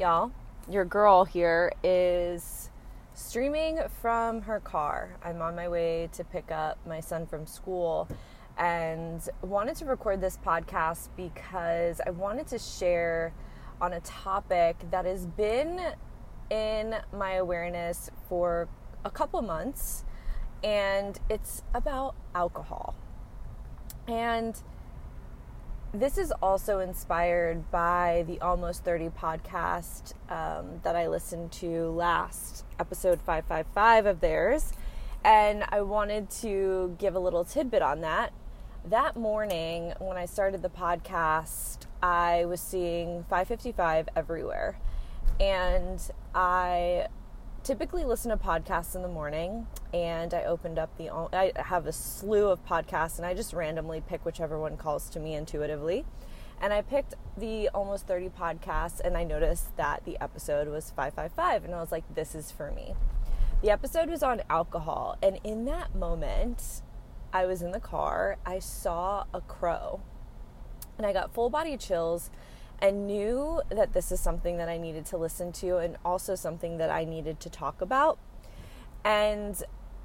Y'all. Your girl here is streaming from her car. I'm on my way to pick up my son from school and wanted to record this podcast because I wanted to share on a topic that has been in my awareness for a couple months and it's about alcohol. And this is also inspired by the Almost 30 podcast um, that I listened to last, episode 555 of theirs. And I wanted to give a little tidbit on that. That morning, when I started the podcast, I was seeing 555 everywhere. And I typically listen to podcasts in the morning and I opened up the I have a slew of podcasts and I just randomly pick whichever one calls to me intuitively. And I picked the almost 30 podcasts and I noticed that the episode was 555 and I was like this is for me. The episode was on alcohol and in that moment I was in the car, I saw a crow. And I got full body chills and knew that this is something that I needed to listen to and also something that I needed to talk about. And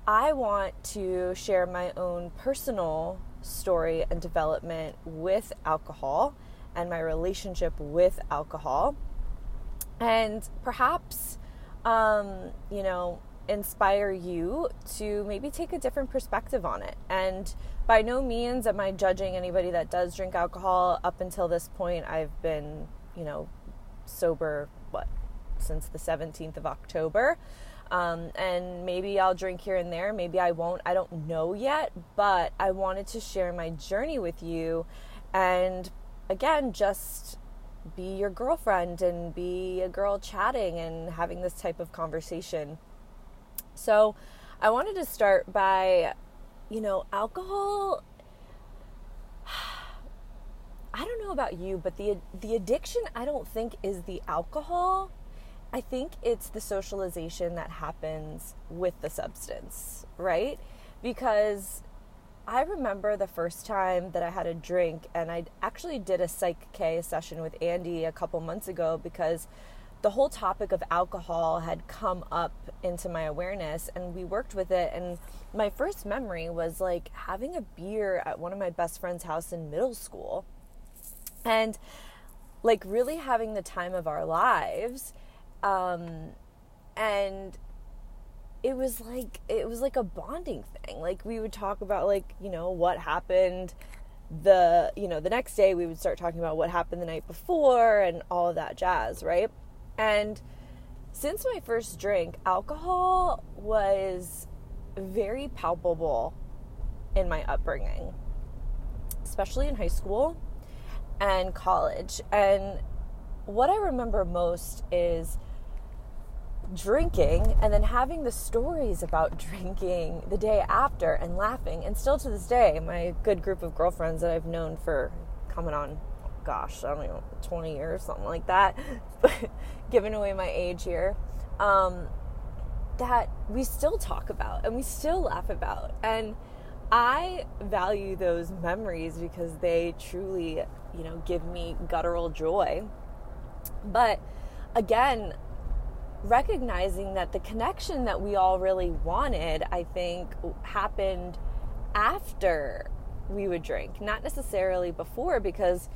I want to share my own personal story and development with alcohol and my relationship with alcohol. And perhaps, um, you know, inspire you to maybe take a different perspective on it. And by no means am I judging anybody that does drink alcohol. Up until this point, I've been, you know, sober, what, since the 17th of October. Um, and maybe I'll drink here and there, maybe I won't. I don't know yet, but I wanted to share my journey with you and again, just be your girlfriend and be a girl chatting and having this type of conversation. So, I wanted to start by, you know, alcohol. I don't know about you, but the the addiction I don't think is the alcohol. I think it's the socialization that happens with the substance, right? Because I remember the first time that I had a drink, and I actually did a Psych K session with Andy a couple months ago because the whole topic of alcohol had come up into my awareness and we worked with it and my first memory was like having a beer at one of my best friend's house in middle school and like really having the time of our lives um, and it was like it was like a bonding thing. Like we would talk about like you know what happened the you know the next day we would start talking about what happened the night before and all of that jazz right and since my first drink, alcohol was very palpable in my upbringing, especially in high school and college. And what I remember most is drinking and then having the stories about drinking the day after and laughing. And still to this day, my good group of girlfriends that I've known for coming on gosh, I don't know, 20 years, something like that, giving away my age here, um, that we still talk about and we still laugh about. And I value those memories because they truly, you know, give me guttural joy. But again, recognizing that the connection that we all really wanted, I think, happened after we would drink, not necessarily before, because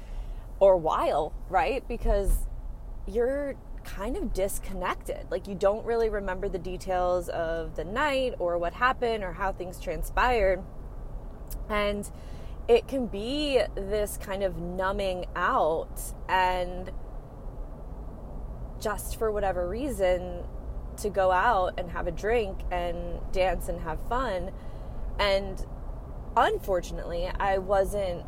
or while, right? Because you're kind of disconnected. Like you don't really remember the details of the night or what happened or how things transpired. And it can be this kind of numbing out and just for whatever reason to go out and have a drink and dance and have fun and unfortunately, I wasn't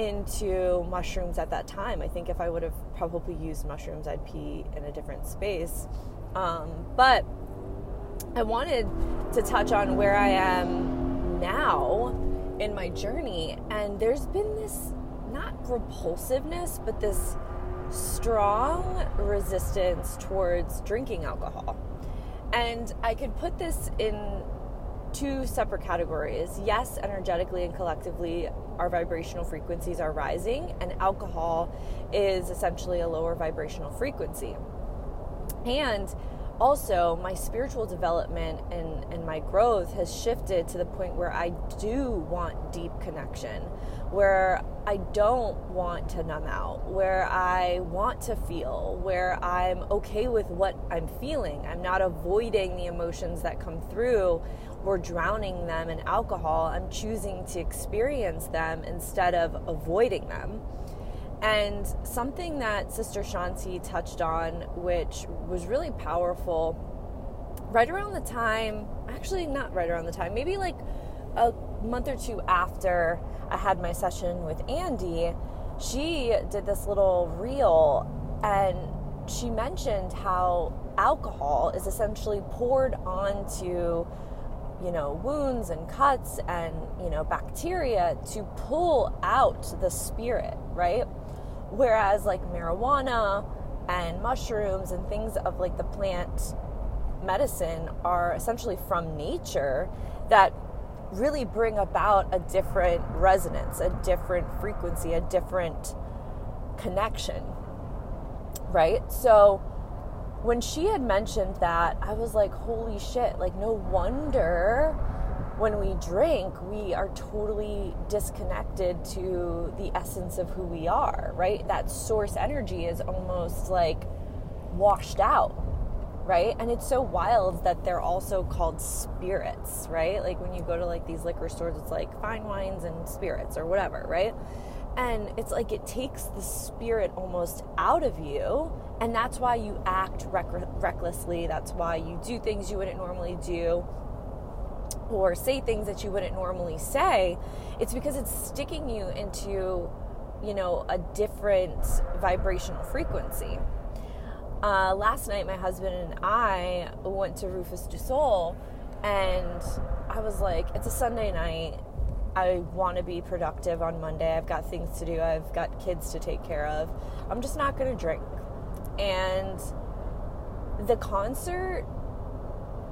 into mushrooms at that time. I think if I would have probably used mushrooms, I'd be in a different space. Um, but I wanted to touch on where I am now in my journey, and there's been this not repulsiveness, but this strong resistance towards drinking alcohol. And I could put this in two separate categories. Yes, energetically and collectively, our vibrational frequencies are rising, and alcohol is essentially a lower vibrational frequency. And also, my spiritual development and, and my growth has shifted to the point where I do want deep connection, where I don't want to numb out, where I want to feel, where I'm okay with what I'm feeling. I'm not avoiding the emotions that come through or drowning them in alcohol. I'm choosing to experience them instead of avoiding them. And something that Sister Shanti touched on, which was really powerful, right around the time, actually, not right around the time, maybe like a month or two after I had my session with Andy, she did this little reel and she mentioned how alcohol is essentially poured onto you know, wounds and cuts and, you know, bacteria to pull out the spirit, right? Whereas like marijuana and mushrooms and things of like the plant medicine are essentially from nature that really bring about a different resonance, a different frequency, a different connection, right? So, when she had mentioned that, I was like, holy shit, like, no wonder when we drink, we are totally disconnected to the essence of who we are, right? That source energy is almost like washed out, right? And it's so wild that they're also called spirits, right? Like when you go to like these liquor stores, it's like fine wines and spirits or whatever, right? And it's like it takes the spirit almost out of you. And that's why you act rec- recklessly. That's why you do things you wouldn't normally do or say things that you wouldn't normally say. It's because it's sticking you into, you know, a different vibrational frequency. Uh, last night, my husband and I went to Rufus du Sol, and I was like, it's a Sunday night I want to be productive on Monday. I've got things to do. I've got kids to take care of. I'm just not going to drink. And the concert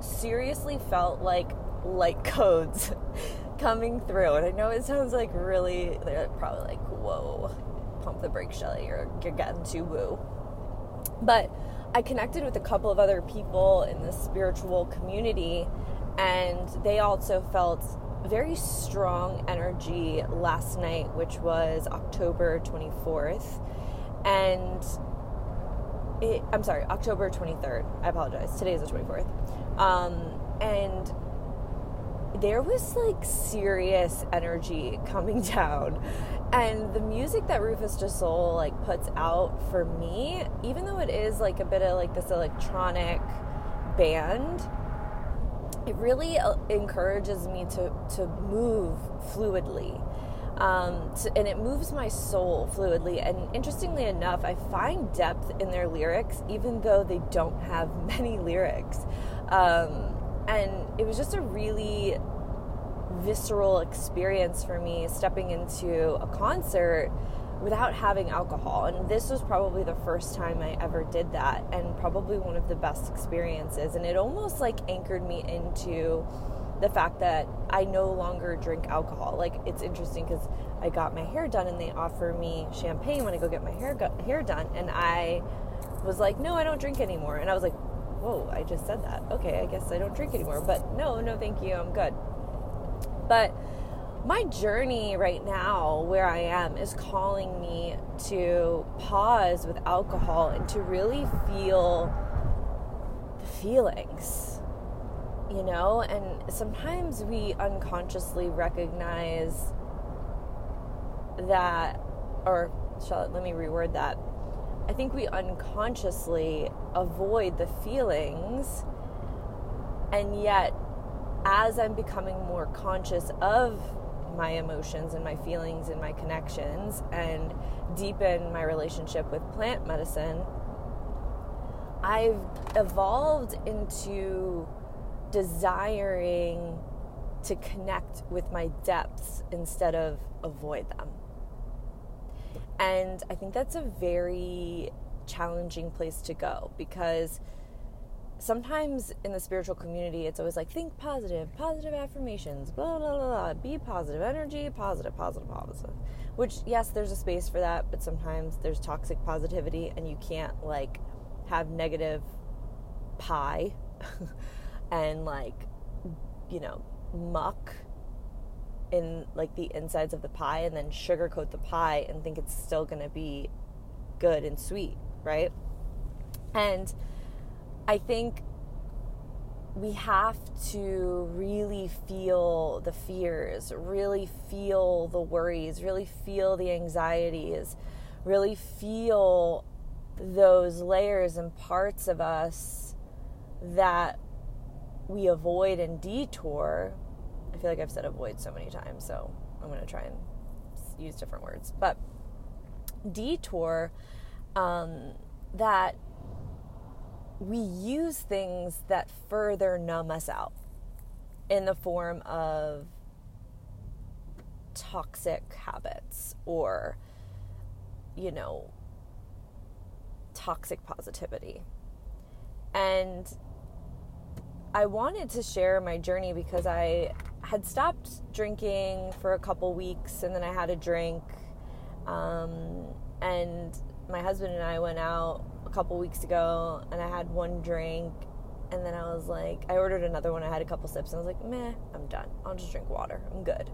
seriously felt like light codes coming through. And I know it sounds like really, they're probably like, whoa, pump the brakes, Shelly, you're, you're getting too woo. But I connected with a couple of other people in the spiritual community, and they also felt very strong energy last night, which was October 24th. And it, I'm sorry, October 23rd. I apologize. Today is the 24th. Um, and there was like serious energy coming down. And the music that Rufus Du Sol like puts out for me, even though it is like a bit of like this electronic band, it really uh, encourages me to, to move fluidly. Um, to, and it moves my soul fluidly. And interestingly enough, I find depth in their lyrics, even though they don't have many lyrics. Um, and it was just a really visceral experience for me stepping into a concert without having alcohol. And this was probably the first time I ever did that, and probably one of the best experiences. And it almost like anchored me into the fact that I no longer drink alcohol. Like it's interesting because I got my hair done and they offer me champagne when I go get my hair go- hair done, and I was like, no, I don't drink anymore. And I was like, whoa, I just said that. Okay, I guess I don't drink anymore. But no, no, thank you, I'm good. But my journey right now, where I am, is calling me to pause with alcohol and to really feel the feelings, you know? And sometimes we unconsciously recognize that, or shall, let me reword that. I think we unconsciously avoid the feelings, and yet, as I'm becoming more conscious of my emotions and my feelings and my connections and deepen my relationship with plant medicine, I've evolved into desiring to connect with my depths instead of avoid them. And I think that's a very challenging place to go because sometimes in the spiritual community, it's always like think positive, positive affirmations, blah, blah, blah, blah, be positive, energy, positive, positive, positive. Which, yes, there's a space for that, but sometimes there's toxic positivity and you can't like have negative pie and like, you know, muck in like the insides of the pie and then sugarcoat the pie and think it's still going to be good and sweet, right? And I think we have to really feel the fears, really feel the worries, really feel the anxieties, really feel those layers and parts of us that we avoid and detour. I feel like I've said avoid so many times, so I'm going to try and use different words. But detour, um, that we use things that further numb us out in the form of toxic habits or, you know, toxic positivity. And I wanted to share my journey because I had stopped drinking for a couple weeks and then I had a drink. Um, and my husband and I went out a couple weeks ago and I had one drink and then I was like, I ordered another one. I had a couple sips and I was like, meh, I'm done. I'll just drink water. I'm good.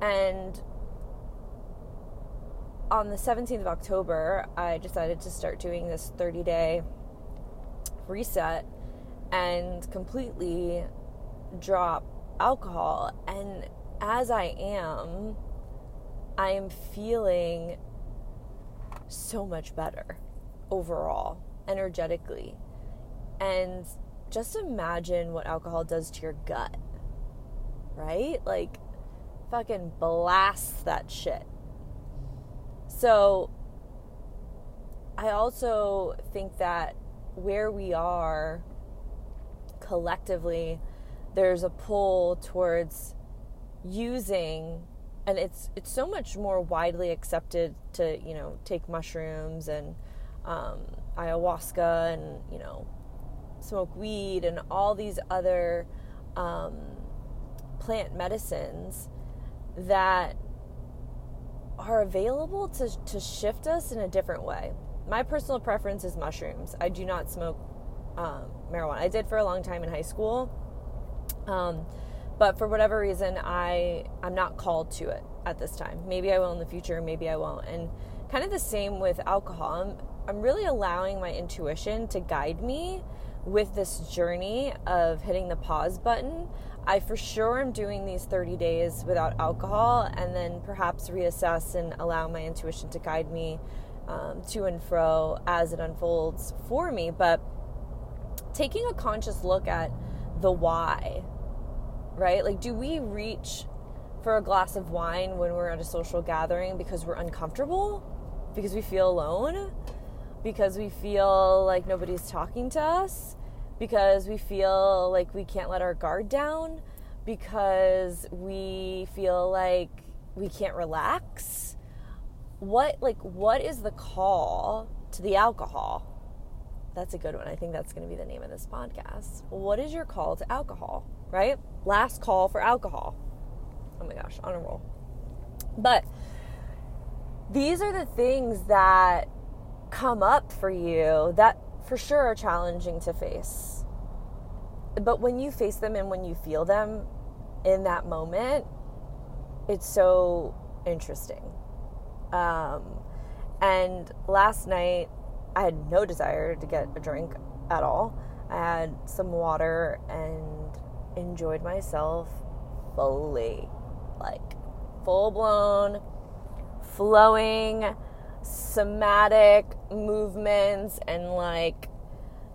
And on the 17th of October, I decided to start doing this 30 day reset and completely drop alcohol. And as I am, I am feeling so much better overall, energetically. And just imagine what alcohol does to your gut, right? Like, fucking blast that shit. So, I also think that where we are collectively, there's a pull towards using and it's it's so much more widely accepted to you know take mushrooms and um, ayahuasca and you know smoke weed and all these other um, plant medicines that are available to, to shift us in a different way. My personal preference is mushrooms. I do not smoke um, marijuana. I did for a long time in high school. Um, but for whatever reason i i'm not called to it at this time maybe i will in the future maybe i won't and kind of the same with alcohol I'm really allowing my intuition to guide me with this journey of hitting the pause button i for sure am doing these 30 days without alcohol and then perhaps reassess and allow my intuition to guide me um, to and fro as it unfolds for me but taking a conscious look at the why right? Like, do we reach for a glass of wine when we're at a social gathering because we're uncomfortable? Because we feel alone? Because we feel like nobody's talking to us? Because we feel like we can't let our guard down? Because we feel like we can't relax? What, like, what is the call to the alcohol? That's a good one. I think that's going to be the name of this podcast. What is your call to alcohol, right? Last call for alcohol. Oh my gosh, on a roll. But these are the things that come up for you that for sure are challenging to face. But when you face them and when you feel them in that moment, it's so interesting. Um, and last night, I had no desire to get a drink at all. I had some water and enjoyed myself fully. Like full blown, flowing, somatic movements and like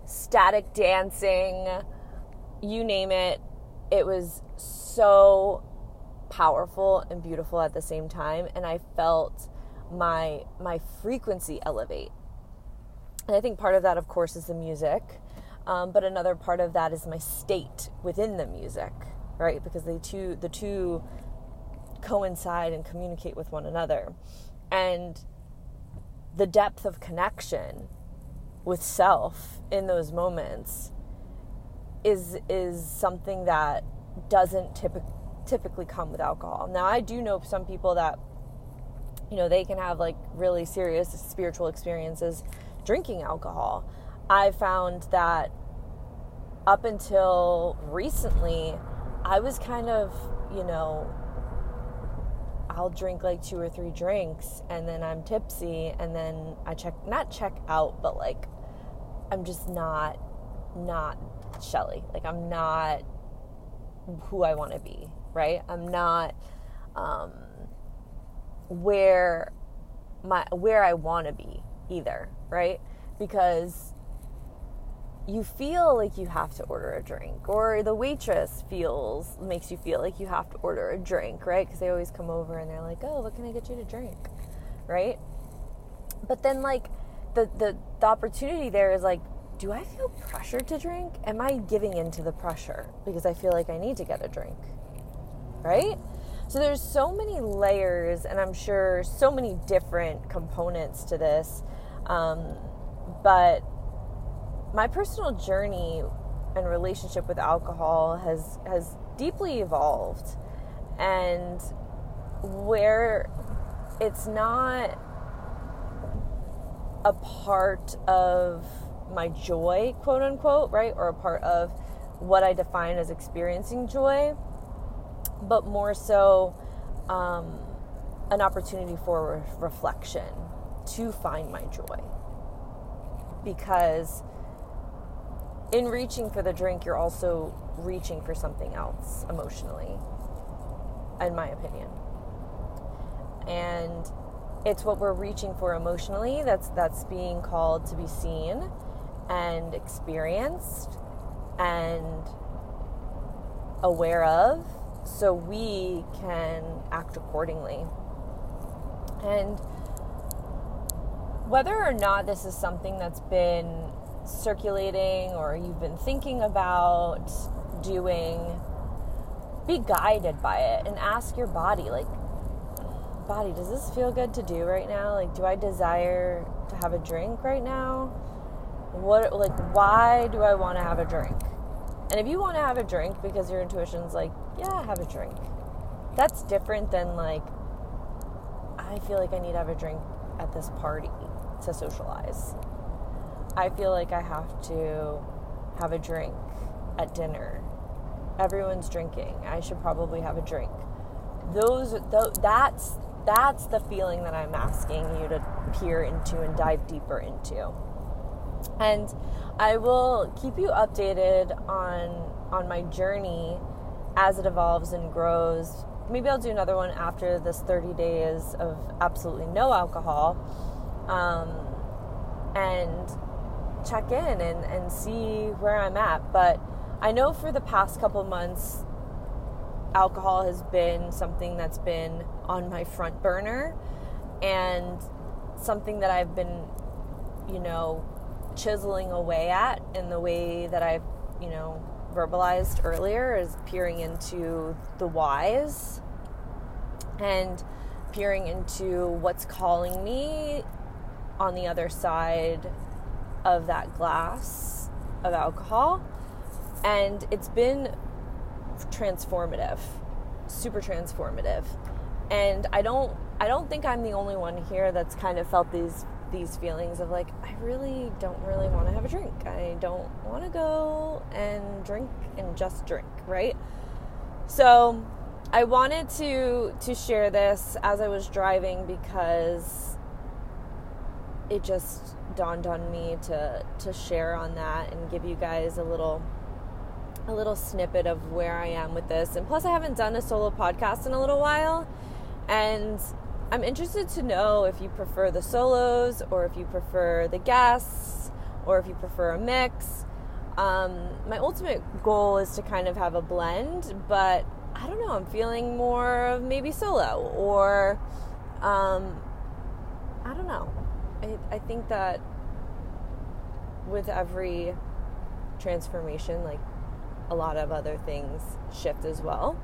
static dancing, you name it. It was so powerful and beautiful at the same time and I felt my my frequency elevate. And I think part of that of course is the music. Um, but another part of that is my state within the music, right? Because they two the two coincide and communicate with one another. And the depth of connection with self in those moments is is something that doesn't typically typically come with alcohol. Now, I do know some people that, you know, they can have like really serious spiritual experiences drinking alcohol. I found that up until recently, I was kind of, you know, I'll drink like two or three drinks and then I'm tipsy and then I check, not check out, but like I'm just not, not Shelly. Like I'm not who I want to be right? I'm not um, where my where I want to be either, right? Because you feel like you have to order a drink or the waitress feels makes you feel like you have to order a drink, right? Cuz they always come over and they're like, "Oh, what can I get you to drink?" right? But then like the the the opportunity there is like do I feel pressured to drink? Am I giving into the pressure because I feel like I need to get a drink? right? So there's so many layers, and I'm sure so many different components to this. Um, but my personal journey and relationship with alcohol has has deeply evolved, and where it's not a part of my joy, quote unquote, right, or a part of what I define as experiencing joy but more so um, an opportunity for re- reflection to find my joy. Because in reaching for the drink, you're also reaching for something else emotionally, in my opinion. And it's what we're reaching for emotionally that's that's being called to be seen and experienced and aware of so we can act accordingly. And whether or not this is something that's been circulating or you've been thinking about doing, be guided by it and ask your body, like, body, does this feel good to do right now? Like, do I desire to have a drink right now? What, like, why do I want to have a drink? And if you want to have a drink because your intuition's like, yeah, have a drink, that's different than like, I feel like I need to have a drink at this party to socialize. I feel like I have to have a drink at dinner. Everyone's drinking. I should probably have a drink. Those, th- that's that's the feeling that I'm asking you to peer into and dive deeper into. And I will keep you updated on on my journey as it evolves and grows. Maybe I'll do another one after this 30 days of absolutely no alcohol, um, and check in and, and see where I'm at. But I know for the past couple months, alcohol has been something that's been on my front burner and something that I've been, you know, chiseling away at in the way that I've, you know, verbalized earlier is peering into the whys and peering into what's calling me on the other side of that glass of alcohol. And it's been transformative, super transformative. And I don't I don't think I'm the only one here that's kind of felt these these feelings of like I really don't really want to have a drink. I don't want to go and drink and just drink, right? So, I wanted to to share this as I was driving because it just dawned on me to to share on that and give you guys a little a little snippet of where I am with this. And plus I haven't done a solo podcast in a little while and I'm interested to know if you prefer the solos or if you prefer the guests or if you prefer a mix. Um, my ultimate goal is to kind of have a blend, but I don't know, I'm feeling more of maybe solo or um, I don't know. I, I think that with every transformation, like a lot of other things shift as well.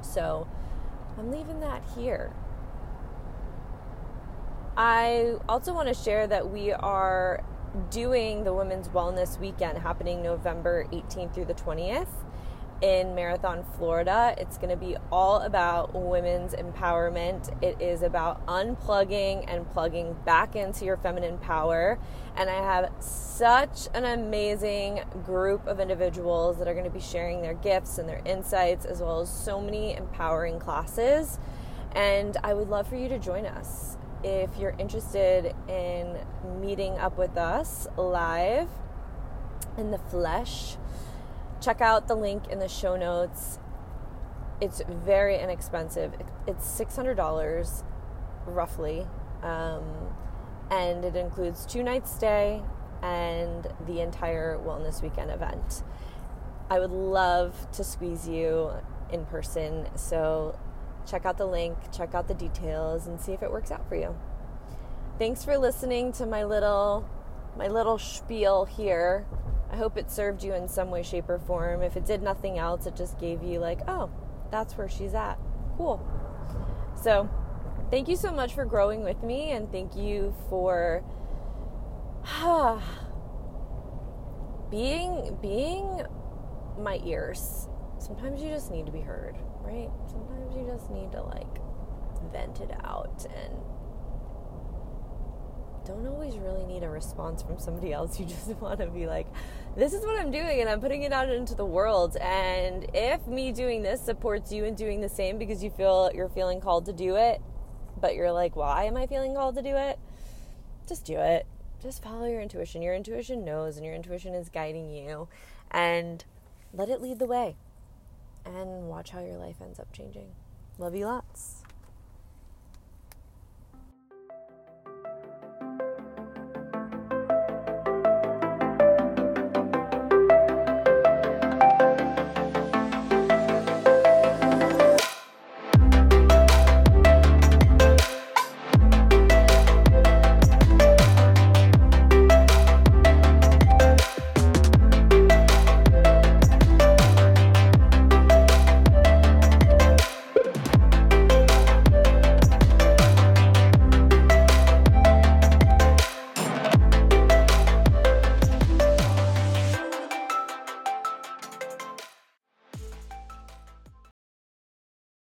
So I'm leaving that here. I also want to share that we are doing the Women's Wellness Weekend happening November 18th through the 20th in Marathon, Florida. It's going to be all about women's empowerment. It is about unplugging and plugging back into your feminine power. And I have such an amazing group of individuals that are going to be sharing their gifts and their insights, as well as so many empowering classes. And I would love for you to join us. If you're interested in meeting up with us live in the flesh, check out the link in the show notes. It's very inexpensive. It's $600 roughly. Um, and it includes two nights stay and the entire wellness weekend event. I would love to squeeze you in person. So check out the link, check out the details and see if it works out for you. Thanks for listening to my little my little spiel here. I hope it served you in some way, shape, or form. If it did nothing else, it just gave you, like, oh, that's where she's at. Cool. So, thank you so much for growing with me, and thank you for being being my ears. Sometimes you just need to be heard, right? Sometimes you just need to like vent it out and don't always really need a response from somebody else. You just want to be like, this is what I'm doing and I'm putting it out into the world. And if me doing this supports you in doing the same because you feel you're feeling called to do it, but you're like, why am I feeling called to do it? Just do it. Just follow your intuition. Your intuition knows and your intuition is guiding you. And let it lead the way. And watch how your life ends up changing. Love you lots.